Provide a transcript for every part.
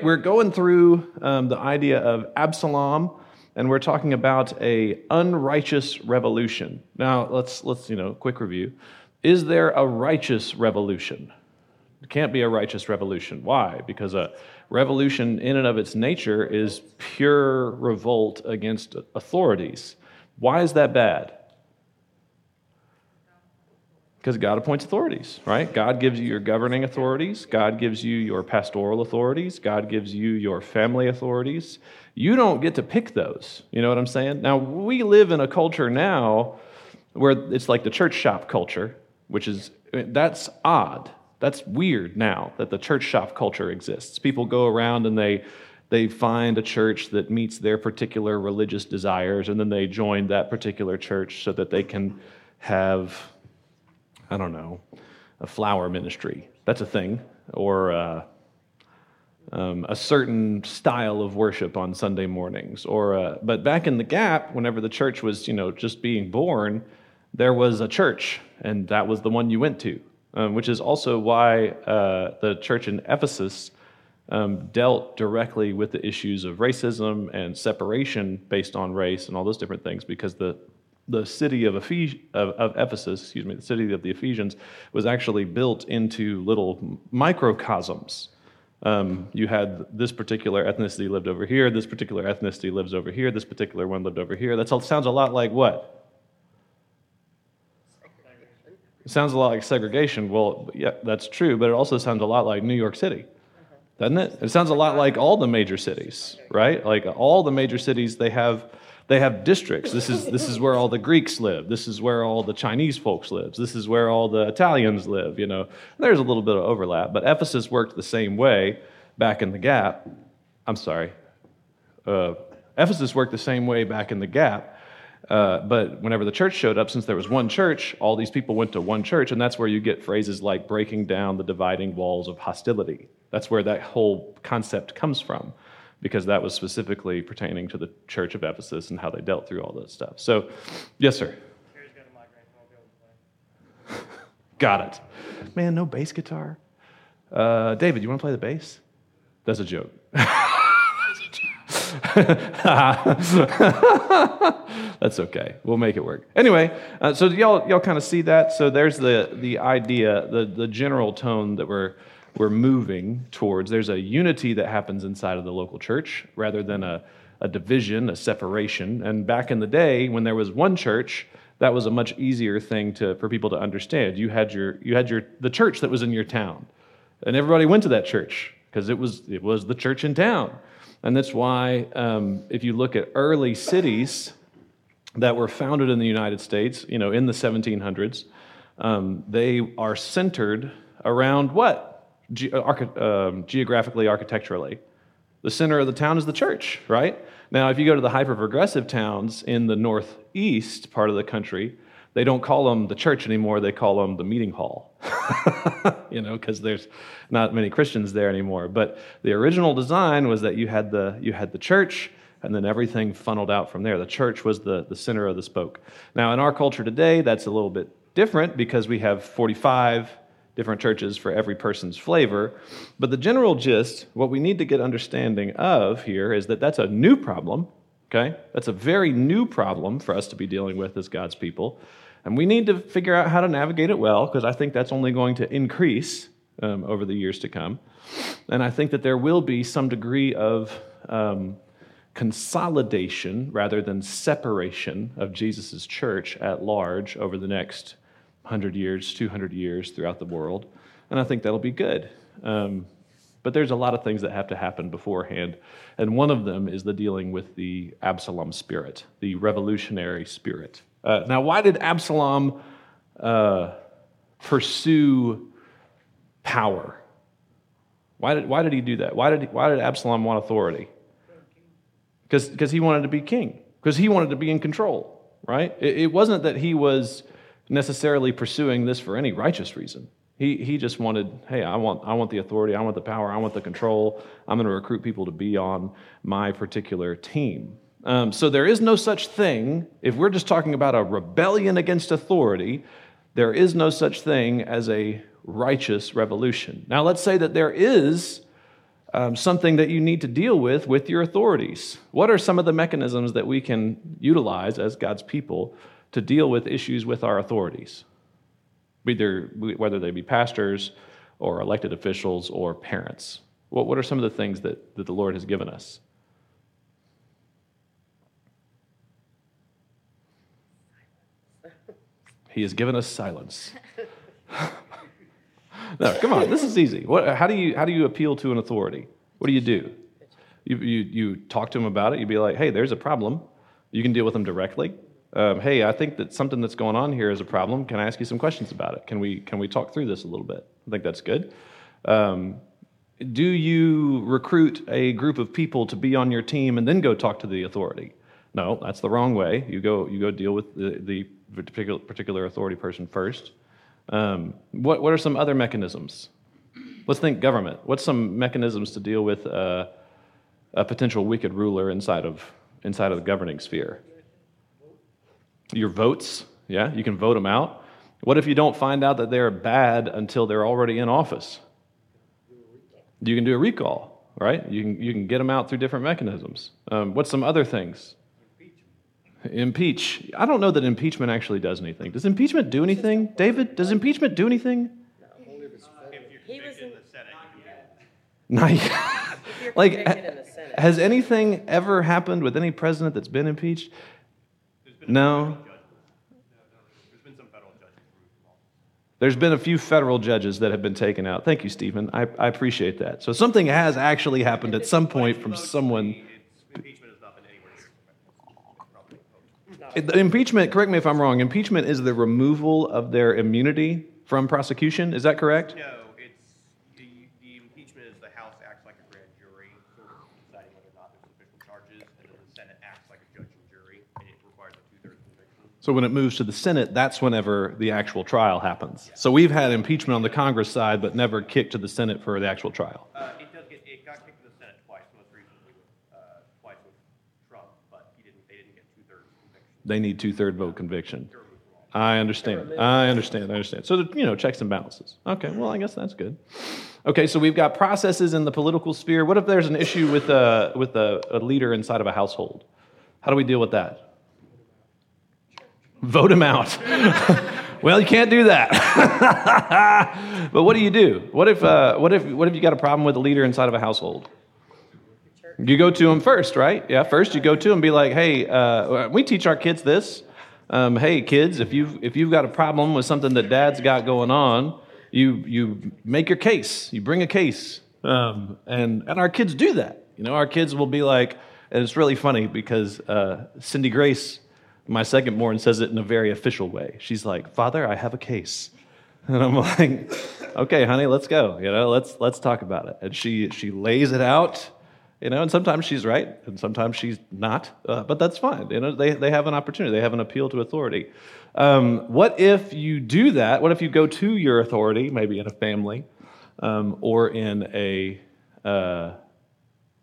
We're going through um, the idea of Absalom, and we're talking about a unrighteous revolution. Now, let's let's you know, quick review. Is there a righteous revolution? It can't be a righteous revolution. Why? Because a revolution, in and of its nature, is pure revolt against authorities. Why is that bad? Because God appoints authorities, right? God gives you your governing authorities. God gives you your pastoral authorities. God gives you your family authorities. You don't get to pick those. You know what I'm saying? Now, we live in a culture now where it's like the church shop culture, which is, that's odd. That's weird now that the church shop culture exists. People go around and they, they find a church that meets their particular religious desires, and then they join that particular church so that they can have I don't know, a flower ministry. That's a thing. Or uh, um, a certain style of worship on Sunday mornings. Or, uh, but back in the gap, whenever the church was, you know, just being born, there was a church, and that was the one you went to. Um, which is also why uh, the church in Ephesus um, dealt directly with the issues of racism and separation based on race and all those different things, because the the city of, Ephes- of, of, Ephesus, excuse me, the city of the Ephesians, was actually built into little microcosms. Um, you had this particular ethnicity lived over here, this particular ethnicity lives over here, this particular one lived over here. That sounds a lot like what? It sounds a lot like segregation. Well, yeah, that's true, but it also sounds a lot like New York City, doesn't it? It sounds a lot like all the major cities, right? Like all the major cities, they have they have districts. This is, this is where all the Greeks live. This is where all the Chinese folks live. This is where all the Italians live, you know. There's a little bit of overlap, but Ephesus worked the same way back in the gap. I'm sorry. Uh, Ephesus worked the same way back in the gap. Uh, but whenever the church showed up, since there was one church, all these people went to one church, and that's where you get phrases like breaking down the dividing walls of hostility. That's where that whole concept comes from because that was specifically pertaining to the church of Ephesus and how they dealt through all that stuff. So, yes, sir. Got it. Man, no bass guitar. Uh, David, you want to play the bass? That's a joke. That's okay. We'll make it work. Anyway, uh, so y'all y'all kind of see that. So there's the the idea, the the general tone that we're we're moving towards. There's a unity that happens inside of the local church rather than a, a division, a separation. And back in the day, when there was one church, that was a much easier thing to, for people to understand. You had, your, you had your, the church that was in your town, and everybody went to that church because it was, it was the church in town. And that's why, um, if you look at early cities that were founded in the United States, you know, in the 1700s, um, they are centered around what? Ge- uh, um, geographically, architecturally. The center of the town is the church, right? Now, if you go to the hyper progressive towns in the northeast part of the country, they don't call them the church anymore, they call them the meeting hall. you know, because there's not many Christians there anymore. But the original design was that you had the, you had the church, and then everything funneled out from there. The church was the, the center of the spoke. Now, in our culture today, that's a little bit different because we have 45 different churches for every person's flavor. But the general gist, what we need to get understanding of here is that that's a new problem, okay? That's a very new problem for us to be dealing with as God's people. And we need to figure out how to navigate it well, because I think that's only going to increase um, over the years to come. And I think that there will be some degree of um, consolidation rather than separation of Jesus' church at large over the next 100 years, 200 years throughout the world. And I think that'll be good. Um, but there's a lot of things that have to happen beforehand. And one of them is the dealing with the Absalom spirit, the revolutionary spirit. Uh, now, why did Absalom uh, pursue power? Why did, why did he do that? Why did, why did Absalom want authority? Because he wanted to be king, because he wanted to be in control, right? It, it wasn't that he was necessarily pursuing this for any righteous reason. He, he just wanted, hey, I want, I want the authority, I want the power, I want the control. I'm going to recruit people to be on my particular team. Um, so there is no such thing, if we're just talking about a rebellion against authority, there is no such thing as a righteous revolution. Now, let's say that there is um, something that you need to deal with with your authorities. What are some of the mechanisms that we can utilize as God's people to deal with issues with our authorities? Either, whether they be pastors or elected officials or parents. What, what are some of the things that, that the Lord has given us? He has given us silence. no, come on, this is easy. What, how, do you, how do you appeal to an authority? What do you do? You, you, you talk to them about it. You'd be like, hey, there's a problem. You can deal with them directly. Um, hey, I think that something that's going on here is a problem. Can I ask you some questions about it? Can we, can we talk through this a little bit? I think that's good. Um, do you recruit a group of people to be on your team and then go talk to the authority? No, that's the wrong way. You go, you go deal with the, the particular, particular authority person first. Um, what, what are some other mechanisms? Let's think government. What's some mechanisms to deal with uh, a potential wicked ruler inside of, inside of the governing sphere? Your votes, yeah, you can vote them out. What if you don't find out that they're bad until they're already in office? You can do a recall, right? You can, you can get them out through different mechanisms. Um, what's some other things? Impeach. I don't know that impeachment actually does anything. Does impeachment do anything? David, does impeachment do anything? He was in, the Senate. Not yet. like, has anything ever happened with any president that's been impeached? No. There's been a few federal judges that have been taken out. Thank you, Stephen. I, I appreciate that. So something has actually happened at some point from someone. The impeachment, correct me if I'm wrong, impeachment is the removal of their immunity from prosecution. Is that correct? No, it's, the, the impeachment is the House acts like a grand jury, sort of deciding whether or not there's official charges, and then the Senate acts like a judge and jury, and it requires a two-thirds conviction. So when it moves to the Senate, that's whenever the actual trial happens. So we've had impeachment on the Congress side, but never kicked to the Senate for the actual trial. Uh, it does get, it got kicked to the Senate twice, most recently with, uh, twice with Trump, but he didn't, they didn't get two-thirds conviction. They need two-third vote conviction. I understand. I understand. I understand. So, you know, checks and balances. Okay, well, I guess that's good. Okay, so we've got processes in the political sphere. What if there's an issue with a, with a, a leader inside of a household? How do we deal with that? Vote him out. well, you can't do that. but what do you do? What if, uh, what, if, what if you got a problem with a leader inside of a household? You go to him first, right? Yeah, first you go to him, be like, hey, uh, we teach our kids this. Um, hey, kids, if you've, if you've got a problem with something that dad's got going on, you, you make your case. You bring a case. Um, and, and our kids do that. You know, our kids will be like, and it's really funny because uh, Cindy Grace, my second born, says it in a very official way. She's like, Father, I have a case. And I'm like, okay, honey, let's go. You know, let's let's talk about it. And she she lays it out you know, and sometimes she's right, and sometimes she's not, uh, but that's fine. You know, they, they have an opportunity, they have an appeal to authority. Um, what if you do that? What if you go to your authority, maybe in a family um, or in a, uh,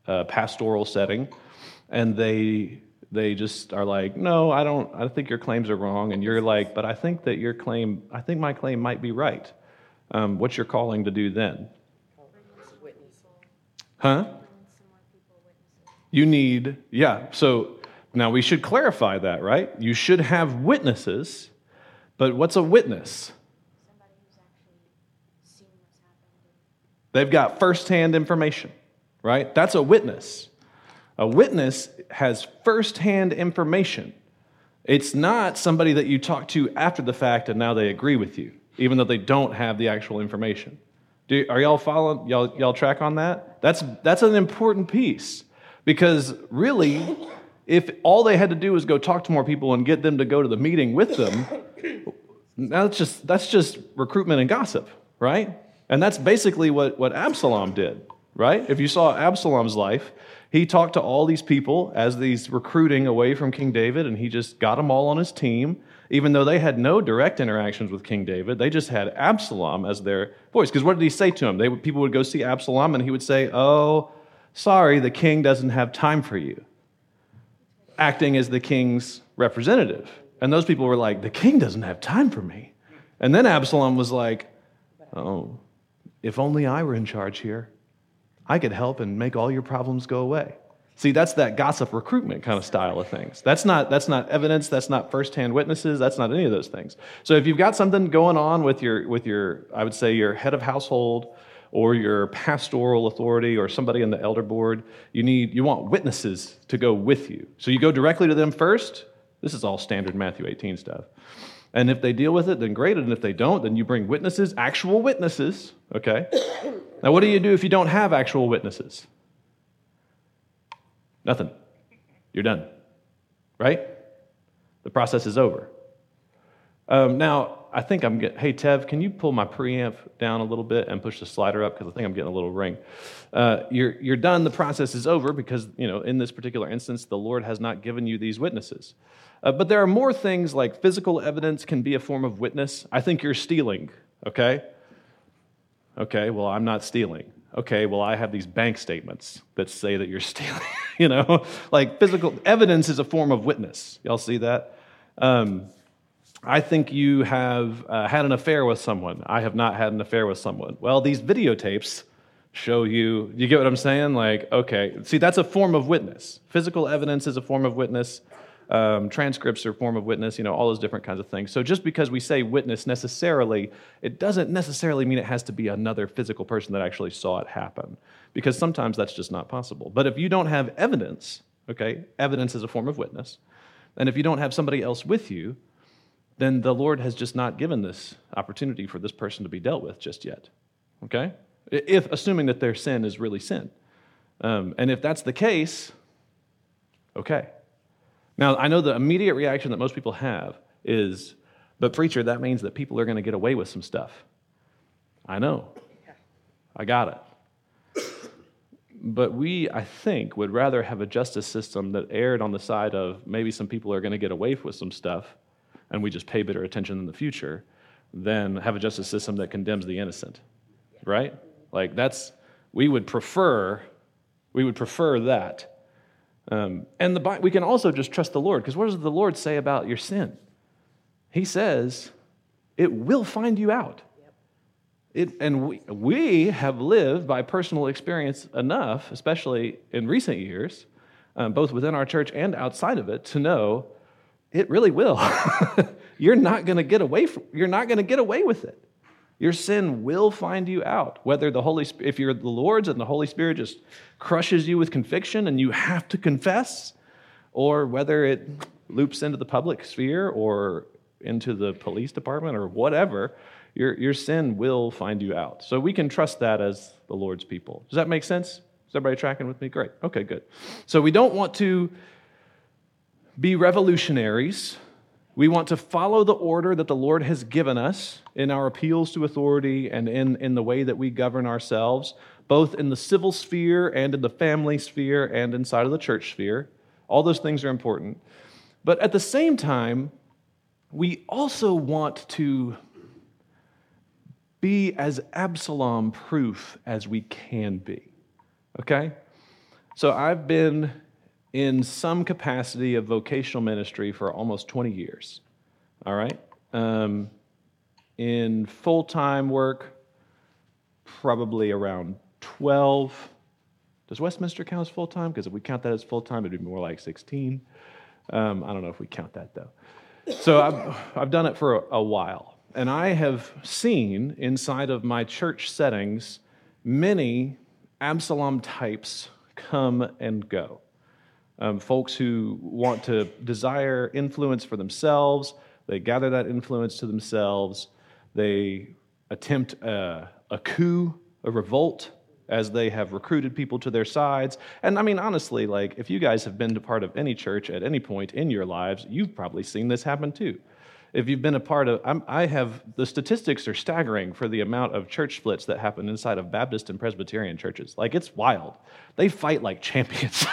a pastoral setting, and they they just are like, no, I don't. I think your claims are wrong, and you're like, but I think that your claim, I think my claim might be right. Um, what's your calling to do then? Huh? You need, yeah. So now we should clarify that, right? You should have witnesses, but what's a witness? They've got firsthand information, right? That's a witness. A witness has firsthand information. It's not somebody that you talk to after the fact and now they agree with you, even though they don't have the actual information. Do, are y'all following? Y'all, y'all track on that? That's, that's an important piece because really, if all they had to do was go talk to more people and get them to go to the meeting with them, that's just, that's just recruitment and gossip, right? And that's basically what, what Absalom did, right? If you saw Absalom's life, he talked to all these people as these recruiting away from King David, and he just got them all on his team, even though they had no direct interactions with King David. They just had Absalom as their voice. Because what did he say to him? They, people would go see Absalom, and he would say, Oh, sorry, the king doesn't have time for you, acting as the king's representative. And those people were like, The king doesn't have time for me. And then Absalom was like, Oh, if only I were in charge here. I could help and make all your problems go away. See, that's that gossip recruitment kind of style of things. That's not, that's not evidence, that's not firsthand witnesses, that's not any of those things. So if you've got something going on with your, with your I would say, your head of household or your pastoral authority or somebody in the elder board, you need, you want witnesses to go with you. So you go directly to them first. This is all standard Matthew 18 stuff. And if they deal with it, then great. And if they don't, then you bring witnesses, actual witnesses, okay? Now, what do you do if you don't have actual witnesses? Nothing. You're done. Right? The process is over. Um, now, I think I'm getting, hey, Tev, can you pull my preamp down a little bit and push the slider up? Because I think I'm getting a little ring. Uh, you're, you're done. The process is over because, you know, in this particular instance, the Lord has not given you these witnesses. Uh, but there are more things like physical evidence can be a form of witness. I think you're stealing, okay? Okay, well, I'm not stealing okay, well, I have these bank statements that say that you're stealing. you know, like physical evidence is a form of witness. Y'all see that? Um, I think you have uh, had an affair with someone. I have not had an affair with someone. Well, these videotapes show you, you get what I'm saying? Like, okay, see, that's a form of witness. Physical evidence is a form of witness um, transcripts or form of witness, you know, all those different kinds of things. So just because we say witness necessarily, it doesn't necessarily mean it has to be another physical person that actually saw it happen, because sometimes that's just not possible. But if you don't have evidence, okay, evidence is a form of witness, and if you don't have somebody else with you, then the Lord has just not given this opportunity for this person to be dealt with just yet. Okay? If assuming that their sin is really sin. Um, and if that's the case, okay. Now, I know the immediate reaction that most people have is, but preacher, that means that people are going to get away with some stuff. I know. I got it. But we, I think, would rather have a justice system that erred on the side of maybe some people are going to get away with some stuff and we just pay better attention in the future than have a justice system that condemns the innocent. Right? Like that's, we would prefer, we would prefer that um, and the, we can also just trust the Lord, because what does the Lord say about your sin? He says, it will find you out. It, and we, we have lived by personal experience enough, especially in recent years, um, both within our church and outside of it, to know it really will. you're not going to get away from, you're not going to get away with it. Your sin will find you out. Whether the Holy if you're the Lord's and the Holy Spirit just crushes you with conviction and you have to confess, or whether it loops into the public sphere or into the police department or whatever, your, your sin will find you out. So we can trust that as the Lord's people. Does that make sense? Is everybody tracking with me? Great. Okay, good. So we don't want to be revolutionaries we want to follow the order that the Lord has given us in our appeals to authority and in, in the way that we govern ourselves, both in the civil sphere and in the family sphere and inside of the church sphere. All those things are important. But at the same time, we also want to be as Absalom proof as we can be. Okay? So I've been in some capacity of vocational ministry for almost 20 years. All right? Um, in full time work, probably around 12. Does Westminster count as full time? Because if we count that as full time, it'd be more like 16. Um, I don't know if we count that though. So I've, I've done it for a, a while. And I have seen inside of my church settings many Absalom types come and go um, folks who want to desire influence for themselves. They gather that influence to themselves. They attempt a, a coup, a revolt, as they have recruited people to their sides. And I mean, honestly, like if you guys have been a part of any church at any point in your lives, you've probably seen this happen too. If you've been a part of, I'm, i have, the statistics are staggering for the amount of church splits that happen inside of Baptist and Presbyterian churches. Like it's wild. They fight like champions.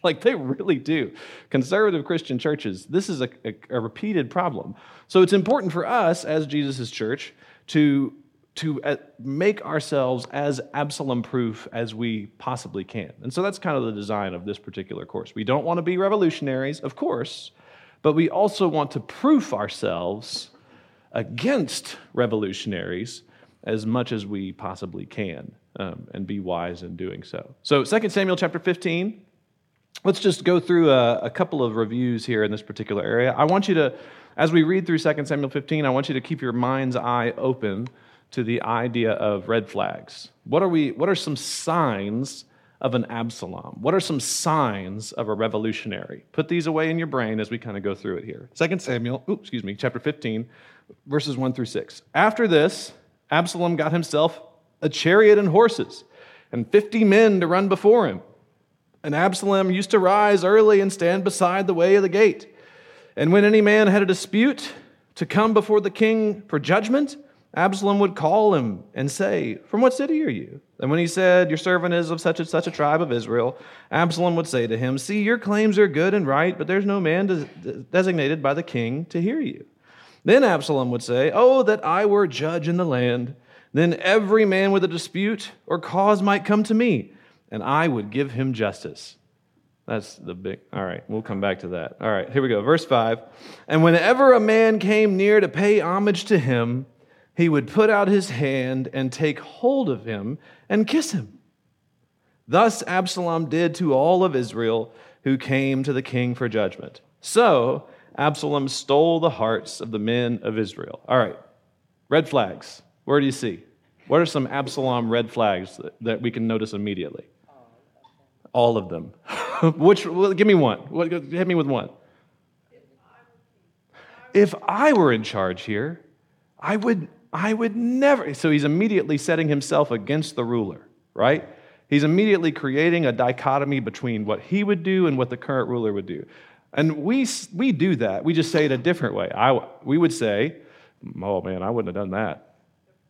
like they really do. Conservative Christian churches, this is a, a, a repeated problem. So it's important for us as Jesus' church to, to uh, make ourselves as Absalom proof as we possibly can. And so that's kind of the design of this particular course. We don't want to be revolutionaries, of course, but we also want to proof ourselves against revolutionaries as much as we possibly can. um, and be wise in doing so. So, 2 Samuel chapter 15. Let's just go through a, a couple of reviews here in this particular area. I want you to, as we read through 2 Samuel 15, I want you to keep your mind's eye open to the idea of red flags. What are, we, what are some signs of an Absalom? What are some signs of a revolutionary? Put these away in your brain as we kind of go through it here. 2 Samuel, oops, excuse me, chapter 15, verses 1 through 6. After this, Absalom got himself a chariot and horses, and 50 men to run before him. And Absalom used to rise early and stand beside the way of the gate. And when any man had a dispute to come before the king for judgment, Absalom would call him and say, From what city are you? And when he said, Your servant is of such and such a tribe of Israel, Absalom would say to him, See, your claims are good and right, but there's no man des- designated by the king to hear you. Then Absalom would say, Oh, that I were judge in the land. Then every man with a dispute or cause might come to me, and I would give him justice. That's the big. All right, we'll come back to that. All right, here we go. Verse 5. And whenever a man came near to pay homage to him, he would put out his hand and take hold of him and kiss him. Thus Absalom did to all of Israel who came to the king for judgment. So Absalom stole the hearts of the men of Israel. All right, red flags. Where do you see? What are some Absalom red flags that, that we can notice immediately? All of them. Which, well, give me one. What, hit me with one. If I were in charge here, I would, I would never. So he's immediately setting himself against the ruler, right? He's immediately creating a dichotomy between what he would do and what the current ruler would do. And we, we do that. We just say it a different way. I, we would say, oh man, I wouldn't have done that.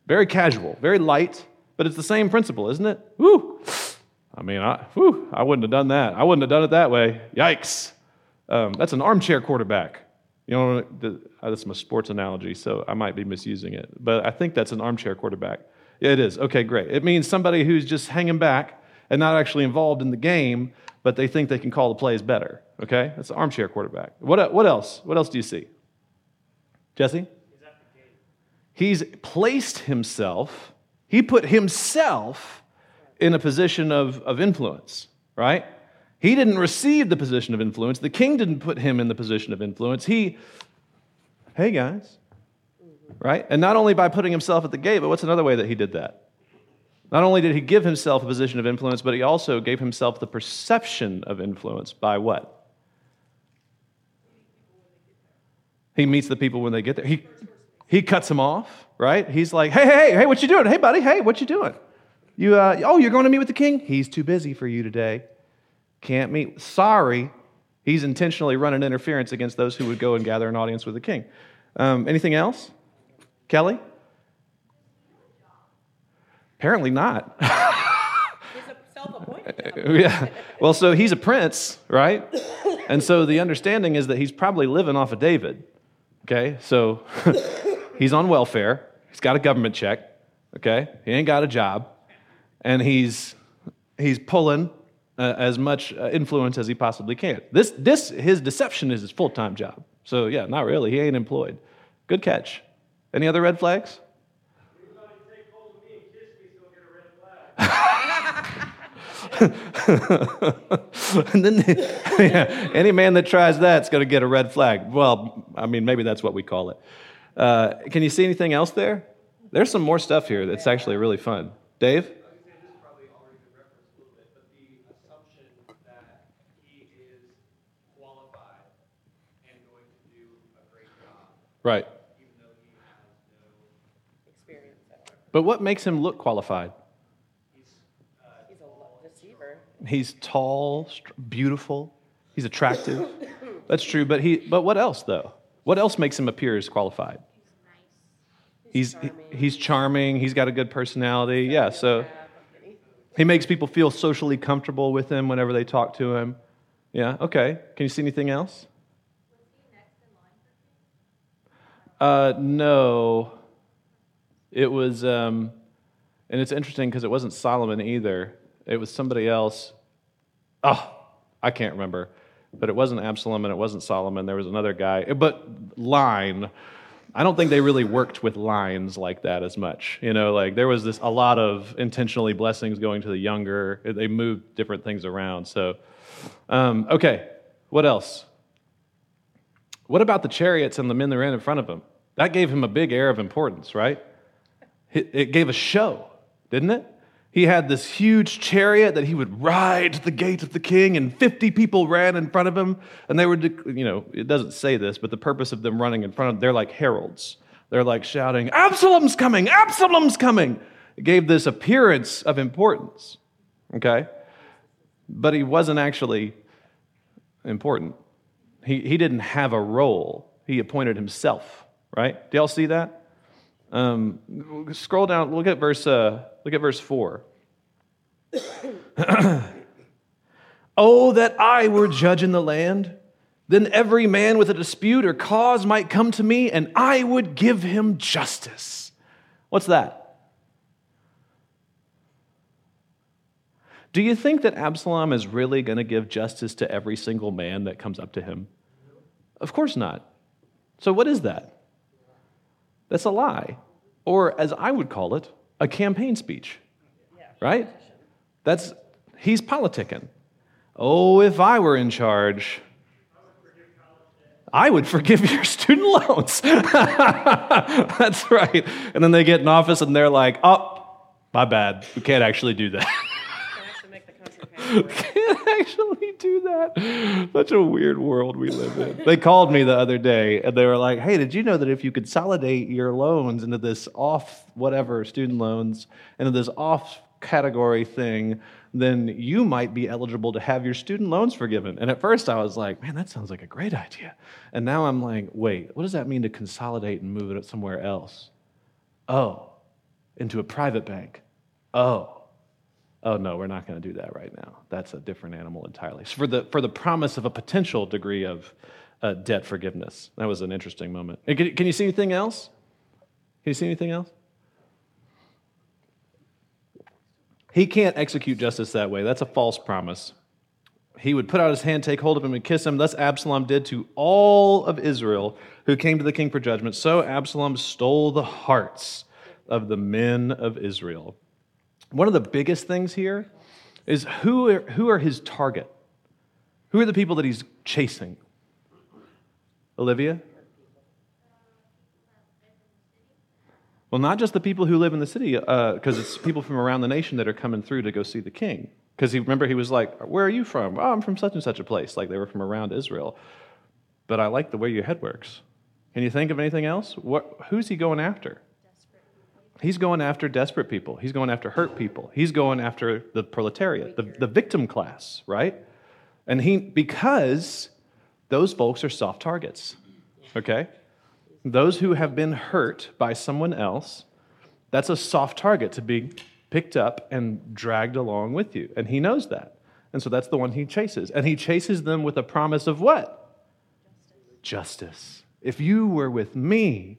Very casual, very light, but it's the same principle, isn't it? Woo! I mean, I, whew, I wouldn't have done that. I wouldn't have done it that way. Yikes. Um, that's an armchair quarterback. You know, the, uh, that's my sports analogy, so I might be misusing it. But I think that's an armchair quarterback. Yeah, it is. Okay, great. It means somebody who's just hanging back and not actually involved in the game, but they think they can call the plays better. Okay? That's an armchair quarterback. What, what else? What else do you see? Jesse? He's placed himself, he put himself in a position of, of influence, right? He didn't receive the position of influence. The king didn't put him in the position of influence. He, hey guys, right? And not only by putting himself at the gate, but what's another way that he did that? Not only did he give himself a position of influence, but he also gave himself the perception of influence by what? He meets the people when they get there. He, he cuts them off, right? He's like, hey, hey, hey, what you doing? Hey, buddy, hey, what you doing? You, uh, oh, you're going to meet with the king? He's too busy for you today. Can't meet. Sorry. He's intentionally running interference against those who would go and gather an audience with the king. Um, anything else? Kelly? Apparently not. He's a self-appointed. yeah. Well, so he's a prince, right? And so the understanding is that he's probably living off of David. Okay? So he's on welfare. He's got a government check. Okay? He ain't got a job. And he's he's pulling uh, as much uh, influence as he possibly can. This this his deception is his full-time job. So yeah, not really. He ain't employed. Good catch. Any other red flags? and then, yeah, any man that tries that's going to get a red flag. Well, I mean, maybe that's what we call it. Uh, can you see anything else there? There's some more stuff here that's actually really fun. Dave? Right. But what makes him look qualified? He's a deceiver. He's tall, beautiful, he's attractive. That's true, but he but what else though? What else makes him appear as qualified? He's he- he's charming, he's got a good personality. Yeah, so he makes people feel socially comfortable with him whenever they talk to him. Yeah, okay. Can you see anything else? Uh, no. It was, um, and it's interesting because it wasn't Solomon either. It was somebody else. Oh, I can't remember. But it wasn't Absalom and it wasn't Solomon. There was another guy. But line. I don't think they really worked with lines like that as much. You know, like there was this a lot of intentionally blessings going to the younger. They moved different things around. So, um, okay, what else? What about the chariots and the men that ran in front of him? That gave him a big air of importance, right? It, gave a show, didn't it? He had this huge chariot that he would ride to the gate of the king, and 50 people ran in front of him. And they were, you know, it doesn't say this, but the purpose of them running in front of they're like heralds. They're like shouting, Absalom's coming! Absalom's coming! It gave this appearance of importance, okay? But he wasn't actually important. He, he didn't have a role, he appointed himself, right? Do y'all see that? Um, scroll down, look at verse, uh, look at verse 4. oh, that I were judge in the land! Then every man with a dispute or cause might come to me, and I would give him justice. What's that? Do you think that Absalom is really going to give justice to every single man that comes up to him? Of course not. So, what is that? That's a lie. Or, as I would call it, a campaign speech. Right? That's, he's politicking. Oh, if I were in charge, I would forgive your student loans. That's right. And then they get in office and they're like, oh, my bad. We can't actually do that. Can actually make the country pay for it. can't actually do that. Such a weird world we live in. They called me the other day and they were like, hey, did you know that if you consolidate your loans into this off whatever student loans, into this off category thing, then you might be eligible to have your student loans forgiven. And at first I was like, man, that sounds like a great idea. And now I'm like, wait, what does that mean to consolidate and move it somewhere else? Oh, into a private bank. Oh, oh no, we're not going to do that right now. That's a different animal entirely. So for the for the promise of a potential degree of uh, debt forgiveness, that was an interesting moment. Can, can you see anything else? Can you see anything else? He can't execute justice that way. That's a false promise. He would put out his hand, take hold of him, and kiss him. Thus Absalom did to all of Israel who came to the king for judgment. So Absalom stole the hearts of the men of Israel. One of the biggest things here is who are, who are his target? Who are the people that he's chasing? Olivia? Well, not just the people who live in the city, uh, because it's people from around the nation that are coming through to go see the king. Because he remember he was like, "Where are you from?" "Oh, I'm from such and such a place." Like they were from around Israel. But I like the way your head works. Can you think of anything else? What? Who's he going after? He's going after desperate people. He's going after hurt people. He's going after the proletariat, the, the victim class, right? And he, because those folks are soft targets, okay? Those who have been hurt by someone else, that's a soft target to be picked up and dragged along with you. And he knows that. And so that's the one he chases. And he chases them with a promise of what? Justice. If you were with me,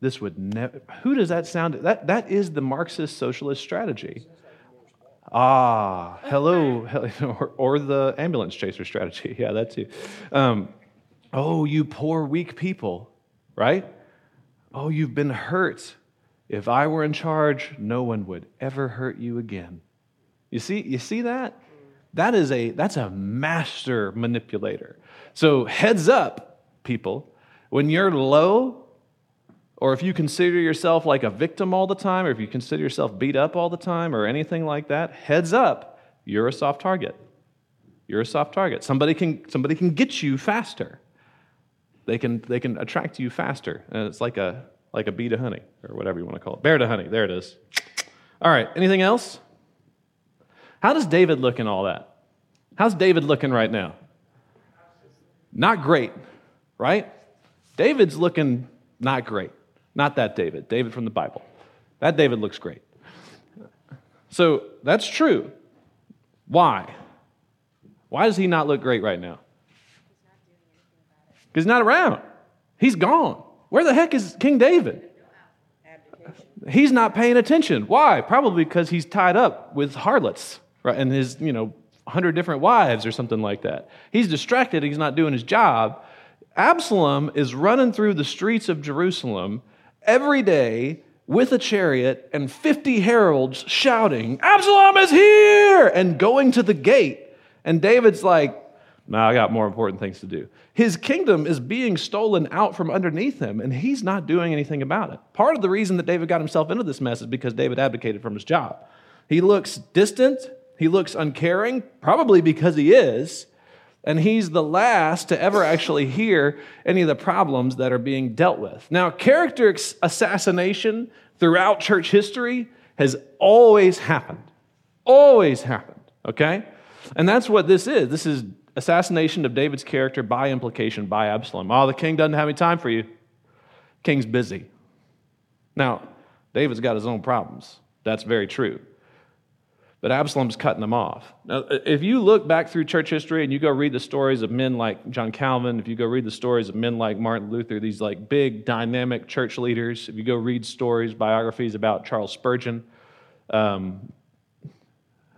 this would never. Who does that sound? That, that is the Marxist socialist strategy. Ah, hello, or, or the ambulance chaser strategy. Yeah, that too. Um, oh, you poor, weak people, right? Oh, you've been hurt. If I were in charge, no one would ever hurt you again. You see, you see that? That is a that's a master manipulator. So heads up, people, when you're low, or if you consider yourself like a victim all the time, or if you consider yourself beat up all the time, or anything like that, heads up, you're a soft target. You're a soft target. Somebody can, somebody can get you faster. They can, they can attract you faster. And it's like a, like a bee to honey, or whatever you want to call it. Bear to honey. There it is. All right, anything else? How does David look in all that? How's David looking right now? Not great, right? David's looking not great. Not that David, David from the Bible. That David looks great. So that's true. Why? Why does he not look great right now? Because he's not around. He's gone. Where the heck is King David? He's not paying attention. Why? Probably because he's tied up with harlots, right? And his, you know, 100 different wives or something like that. He's distracted. He's not doing his job. Absalom is running through the streets of Jerusalem every day with a chariot and 50 heralds shouting, Absalom is here! and going to the gate. And David's like, Nah, I got more important things to do. His kingdom is being stolen out from underneath him, and he's not doing anything about it. Part of the reason that David got himself into this mess is because David abdicated from his job. He looks distant, he looks uncaring, probably because he is, and he's the last to ever actually hear any of the problems that are being dealt with. Now, character assassination throughout church history has always happened. Always happened, okay? And that's what this is. This is assassination of David's character by implication by Absalom. Oh, the king doesn't have any time for you. King's busy. Now, David's got his own problems. That's very true. But Absalom's cutting them off. Now, if you look back through church history and you go read the stories of men like John Calvin, if you go read the stories of men like Martin Luther, these like big dynamic church leaders, if you go read stories, biographies about Charles Spurgeon, um,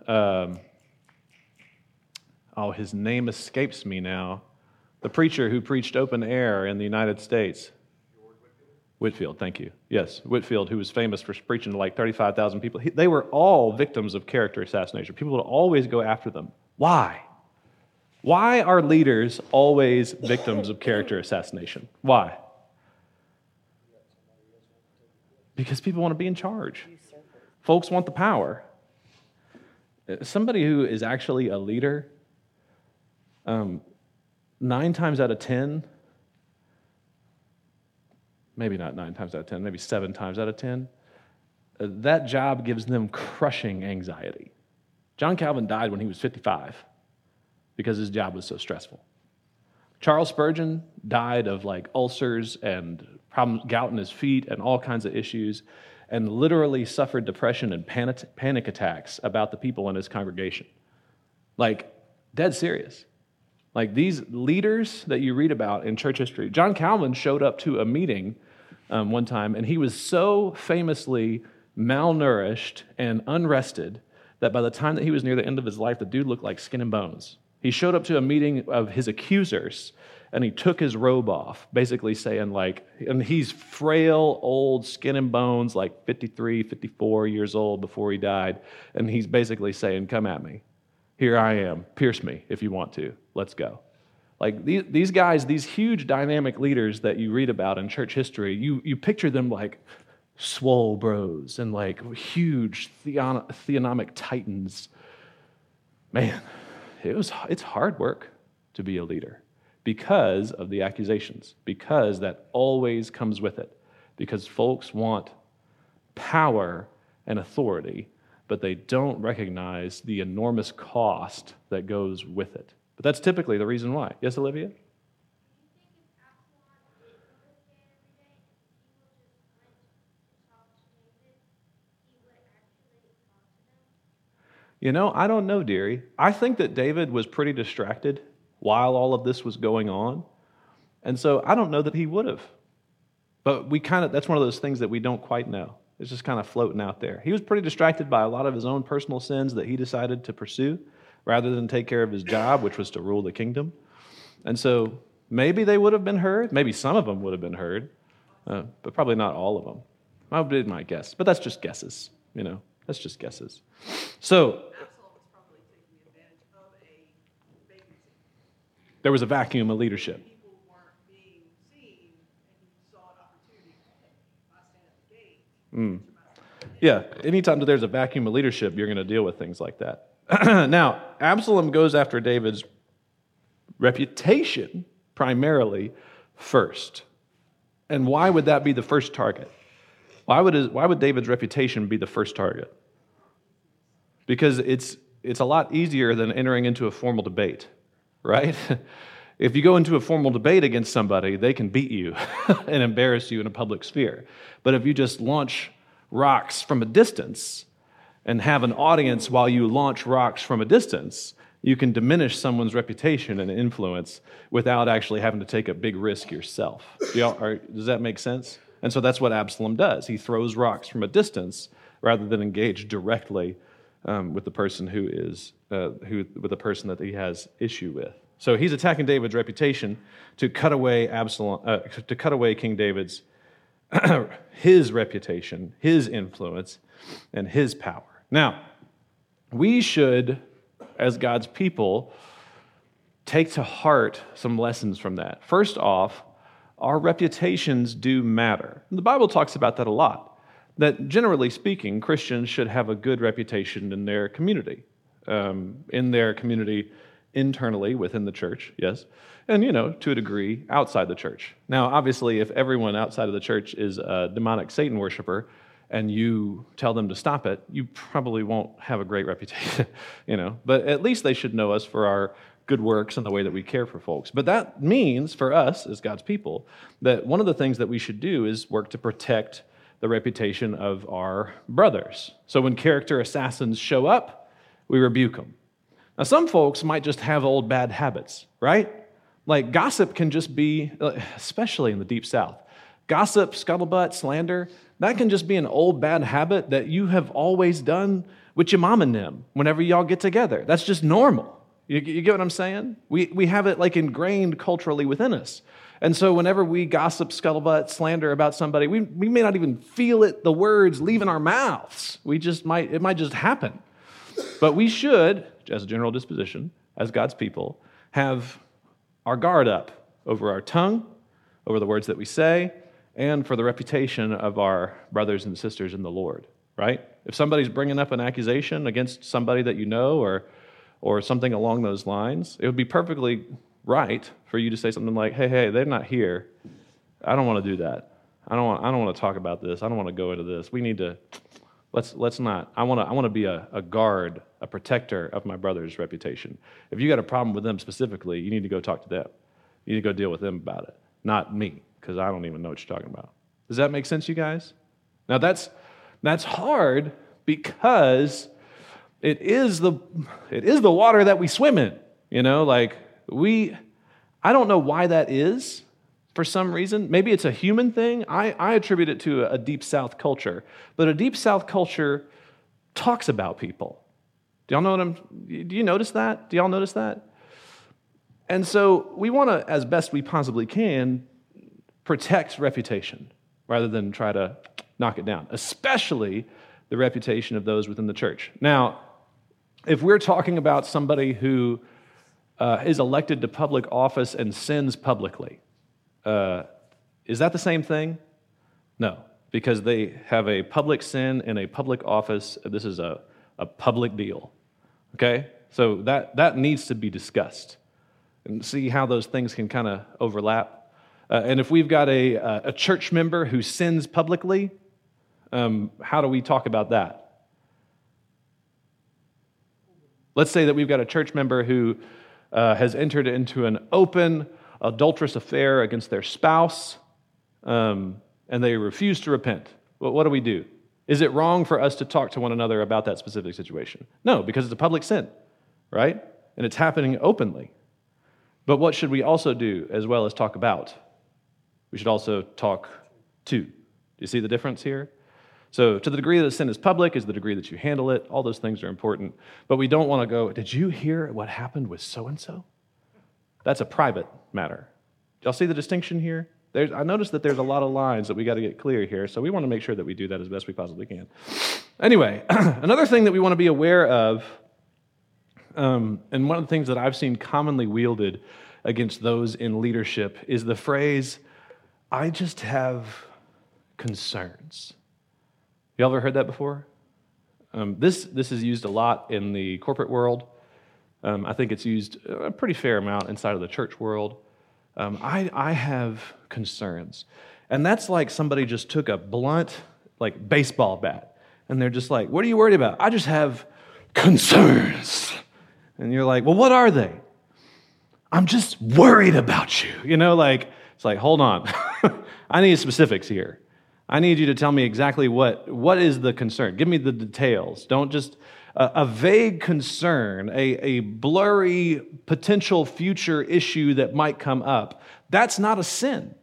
um, oh, his name escapes me now. The preacher who preached open air in the United States. Whitefield, thank you. Yes, Whitefield, who was famous for preaching to like 35,000 people. He, they were all victims of character assassination. People would always go after them. Why? Why are leaders always victims of character assassination? Why? Because people want to be in charge. Folks want the power. Somebody who is actually a leader um, nine times out of 10, maybe not nine times out of 10, maybe seven times out of 10, uh, that job gives them crushing anxiety. John Calvin died when he was 55 because his job was so stressful. Charles Spurgeon died of like ulcers and problems, gout in his feet and all kinds of issues, and literally suffered depression and panic, panic attacks about the people in his congregation. Like, dead serious. Like these leaders that you read about in church history. John Calvin showed up to a meeting um, one time, and he was so famously malnourished and unrested that by the time that he was near the end of his life, the dude looked like skin and bones. He showed up to a meeting of his accusers and he took his robe off, basically saying, like, and he's frail, old, skin and bones, like 53, 54 years old before he died. And he's basically saying, Come at me. Here I am. Pierce me if you want to. Let's go. Like these, these guys, these huge dynamic leaders that you read about in church history, you, you picture them like swole bros and like huge theon, theonomic titans. Man, it was, it's hard work to be a leader because of the accusations, because that always comes with it, because folks want power and authority but they don't recognize the enormous cost that goes with it. But that's typically the reason why. Yes, Olivia? You know, I don't know, dearie. I think that David was pretty distracted while all of this was going on. And so I don't know that he would have. But we kind of, that's one of those things that we don't quite know. It's just kind of floating out there. He was pretty distracted by a lot of his own personal sins that he decided to pursue rather than take care of his job, which was to rule the kingdom. And so maybe they would have been heard. Maybe some of them would have been heard, uh, but probably not all of them. I did my guess, but that's just guesses, you know. That's just guesses. So there was a vacuum of leadership. Mm. Yeah, anytime that there's a vacuum of leadership, you're going to deal with things like that. now, Absalom goes after David's reputation primarily first. And why would that be the first target? Why would, his, why would David's reputation be the first target? Because it's, it's a lot easier than entering into a formal debate, right? if you go into a formal debate against somebody, they can beat you and embarrass you in a public sphere. But if you just launch rocks from a distance and have an audience while you launch rocks from a distance, you can diminish someone's reputation and influence without actually having to take a big risk yourself. Does that make sense? And so that's what Absalom does. He throws rocks from a distance rather than engage directly um, with the person who is uh, who with the person that he has issue with. So he's attacking David's reputation to cut away Absalom, uh, to cut away King David's his reputation, his influence, and his power. Now, we should, as God's people, take to heart some lessons from that. First off, our reputations do matter. The Bible talks about that a lot. That generally speaking, Christians should have a good reputation in their community, um, in their community internally within the church, yes, and you know, to a degree outside the church. Now, obviously, if everyone outside of the church is a demonic Satan worshiper, and you tell them to stop it, you probably won't have a great reputation, you know. But at least they should know us for our good works and the way that we care for folks. But that means for us as God's people that one of the things that we should do is work to protect the reputation of our brothers. So when character assassins show up, we rebuke them. Now, some folks might just have old bad habits, right? Like gossip can just be, especially in the deep south, gossip, scuttlebutt, slander, that can just be an old bad habit that you have always done with your mom and them whenever y'all get together. That's just normal. You, you, get what I'm saying? We, we have it like ingrained culturally within us. And so whenever we gossip, scuttlebutt, slander about somebody, we, we may not even feel it, the words leaving our mouths. We just might, it might just happen. But we should, as a general disposition, as God's people, have our guard up over our tongue, over the words that we say, and for the reputation of our brothers and sisters in the Lord, right? If somebody's bringing up an accusation against somebody that you know or or something along those lines, it would be perfectly right for you to say something like, hey, hey, they're not here. I don't want to do that. I don't want, I don't want to talk about this. I don't want to go into this. We need to, let's, let's not. I want to, I want to be a, a guard, a protector of my brother's reputation. If you got a problem with them specifically, you need to go talk to them. You need to go deal with them about it, not me, because I don't even know what you're talking about. Does that make sense, you guys? Now, that's, that's hard because it is the it is the water that we swim in you know? Like we i don't know why that is for some reason. Maybe it's a human thing. I, I attribute it to a deep south culture. But a deep south culture talks about people. Do y'all know what i'm do you notice that? Do y'all notice that? And so we want to as best we possibly can protect reputation rather than try to knock it down especially the reputation of those within the church now if we're talking about somebody who uh, is elected to public office and sins publicly, uh, is that the same thing? No, because they have a public sin in a public office. This is a, a public deal. Okay? So that, that needs to be discussed and see how those things can kind of overlap. Uh, and if we've got a, a church member who sins publicly, um, how do we talk about that? Let's say that we've got a church member who uh, has entered into an open, adulterous affair against their spouse, um, and they refuse to repent. Well, what do we do? Is it wrong for us to talk to one another about that specific situation? No, because it's a public sin, right? And it's happening openly. But what should we also do as well as talk about? We should also talk to. Do you see the difference here? So, to the degree that sin is public, is the degree that you handle it. All those things are important. But we don't want to go, Did you hear what happened with so and so? That's a private matter. Y'all see the distinction here? There's, I noticed that there's a lot of lines that we got to get clear here, so we want to make sure that we do that as best we possibly can. Anyway, another thing that we want to be aware of, um, and one of the things that I've seen commonly wielded against those in leadership, is the phrase, I just have concerns. Y'all ever heard that before? Um, this, this is used a lot in the corporate world. Um, I think it's used a pretty fair amount inside of the church world. Um, I, I have concerns. And that's like somebody just took a blunt, like baseball bat, and they're just like, What are you worried about? I just have concerns. And you're like, Well, what are they? I'm just worried about you. You know, like, it's like, hold on. I need specifics here. I need you to tell me exactly what, what is the concern. Give me the details. Don't just, uh, a vague concern, a, a blurry potential future issue that might come up. That's not a sin,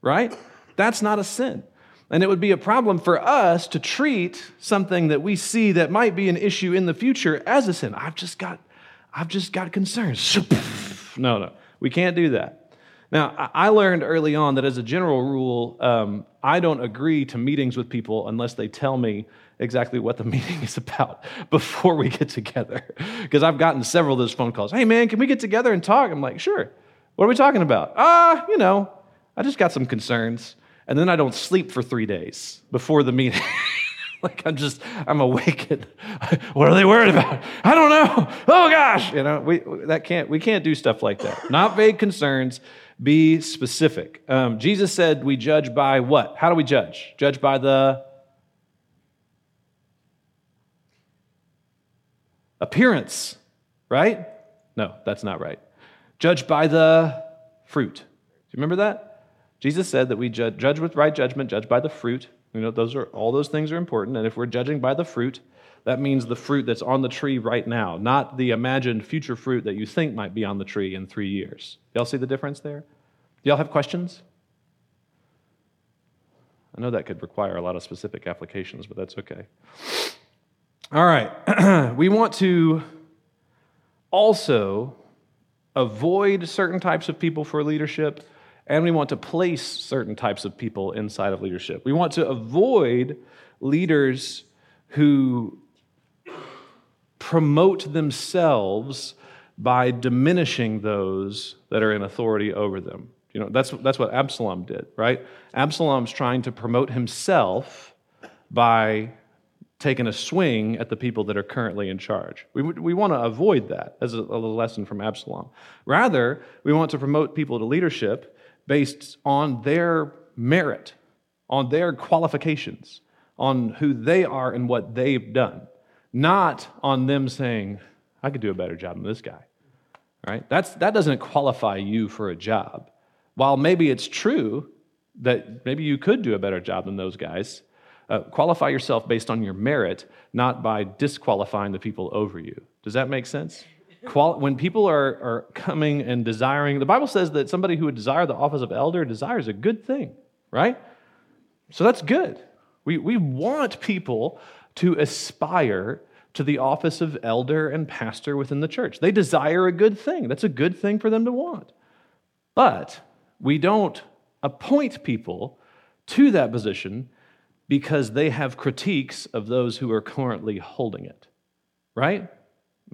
right? That's not a sin. And it would be a problem for us to treat something that we see that might be an issue in the future as a sin. I've just got, I've just got concerns. no, no. We can't do that. Now, I learned early on that as a general rule, um, I don't agree to meetings with people unless they tell me exactly what the meeting is about before we get together. Because I've gotten several of those phone calls. Hey, man, can we get together and talk? I'm like, sure. What are we talking about? Ah, you know, I just got some concerns. And then I don't sleep for three days before the meeting. like I'm just, I'm awakened what are they worried about? I don't know. Oh gosh, you know, we that can't, we can't do stuff like that. Not vague concerns. Be specific. Um, Jesus said we judge by what? How do we judge? Judge by the appearance, right? No, that's not right. Judge by the fruit. Do you remember that? Jesus said that we judge, judge with right judgment, judge by the fruit. You know, those are all those things are important. And if we're judging by the fruit, that means the fruit that's on the tree right now, not the imagined future fruit that you think might be on the tree in three years. Y'all see the difference there? Y'all have questions? I know that could require a lot of specific applications, but that's okay. All right. we want to also avoid certain types of people for leadership, and we want to place certain types of people inside of leadership. We want to avoid leaders who promote themselves by diminishing those that are in authority over them. You know, that's, that's what Absalom did, right? Absalom's trying to promote himself by taking a swing at the people that are currently in charge. We, we want to avoid that as a, a lesson from Absalom. Rather, we want to promote people to leadership based on their merit, on their qualifications, on who they are and what they've done, not on them saying, I could do a better job than this guy. Right? That's, that doesn't qualify you for a job. While maybe it's true that maybe you could do a better job than those guys, uh, qualify yourself based on your merit, not by disqualifying the people over you. Does that make sense? Qual- when people are, are coming and desiring, the Bible says that somebody who would desire the office of elder desires a good thing, right? So that's good. We, we want people to aspire to the office of elder and pastor within the church. They desire a good thing. That's a good thing for them to want. But we don't appoint people to that position because they have critiques of those who are currently holding it. Right?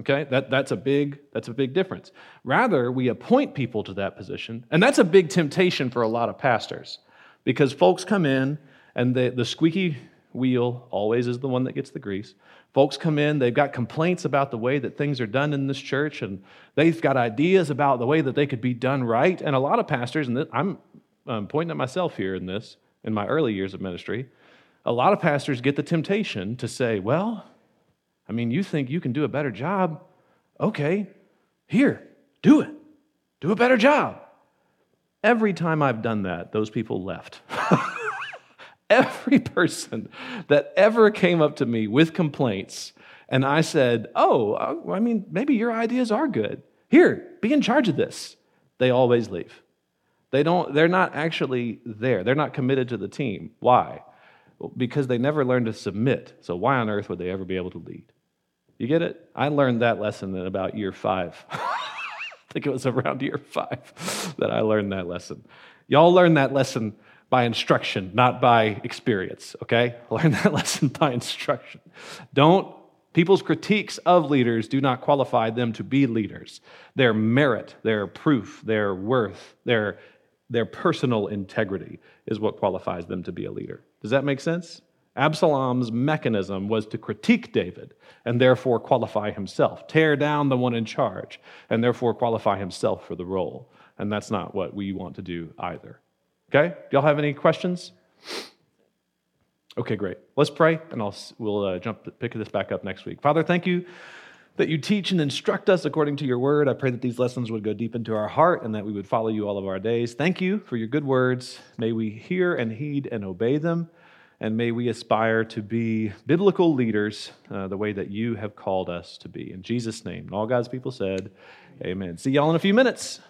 Okay? That, that's, a big, that's a big difference. Rather, we appoint people to that position, and that's a big temptation for a lot of pastors because folks come in and the, the squeaky wheel always is the one that gets the grease. Folks come in, they've got complaints about the way that things are done in this church, and they've got ideas about the way that they could be done right. And a lot of pastors, and I'm um, pointing at myself here in this, in my early years of ministry, a lot of pastors get the temptation to say, well, I mean, you think you can do a better job? Okay, here, do it. Do a better job. Every time I've done that, those people left. Every person that ever came up to me with complaints, and I said, Oh, uh, I mean, maybe your ideas are good. Here, be in charge of this. They always leave. They don't, they're not actually there. They're not committed to the team. Why? Because they never learned to submit. So why on earth would they ever be able to lead? You get it? I learned that lesson in about year five. I think it was around year five that I learned that lesson. Y'all learned that lesson by instruction, not by experience, okay? Learn that lesson by instruction. Don't, people's critiques of leaders do not qualify them to be leaders. Their merit, their proof, their worth, their, their personal integrity is what qualifies them to be a leader. Does that make sense? Absalom's mechanism was to critique David and therefore qualify himself, tear down the one in charge, and therefore qualify himself for the role. And that's not what we want to do either. Okay? Do y'all have any questions? Okay, great. Let's pray, and I'll, we'll uh, jump pick this back up next week. Father, thank you that you teach and instruct us according to your word. I pray that these lessons would go deep into our heart and that we would follow you all of our days. Thank you for your good words. May we hear and heed and obey them, and may we aspire to be biblical leaders uh, the way that you have called us to be. In Jesus' name, and all God's people said, Amen. See y'all in a few minutes.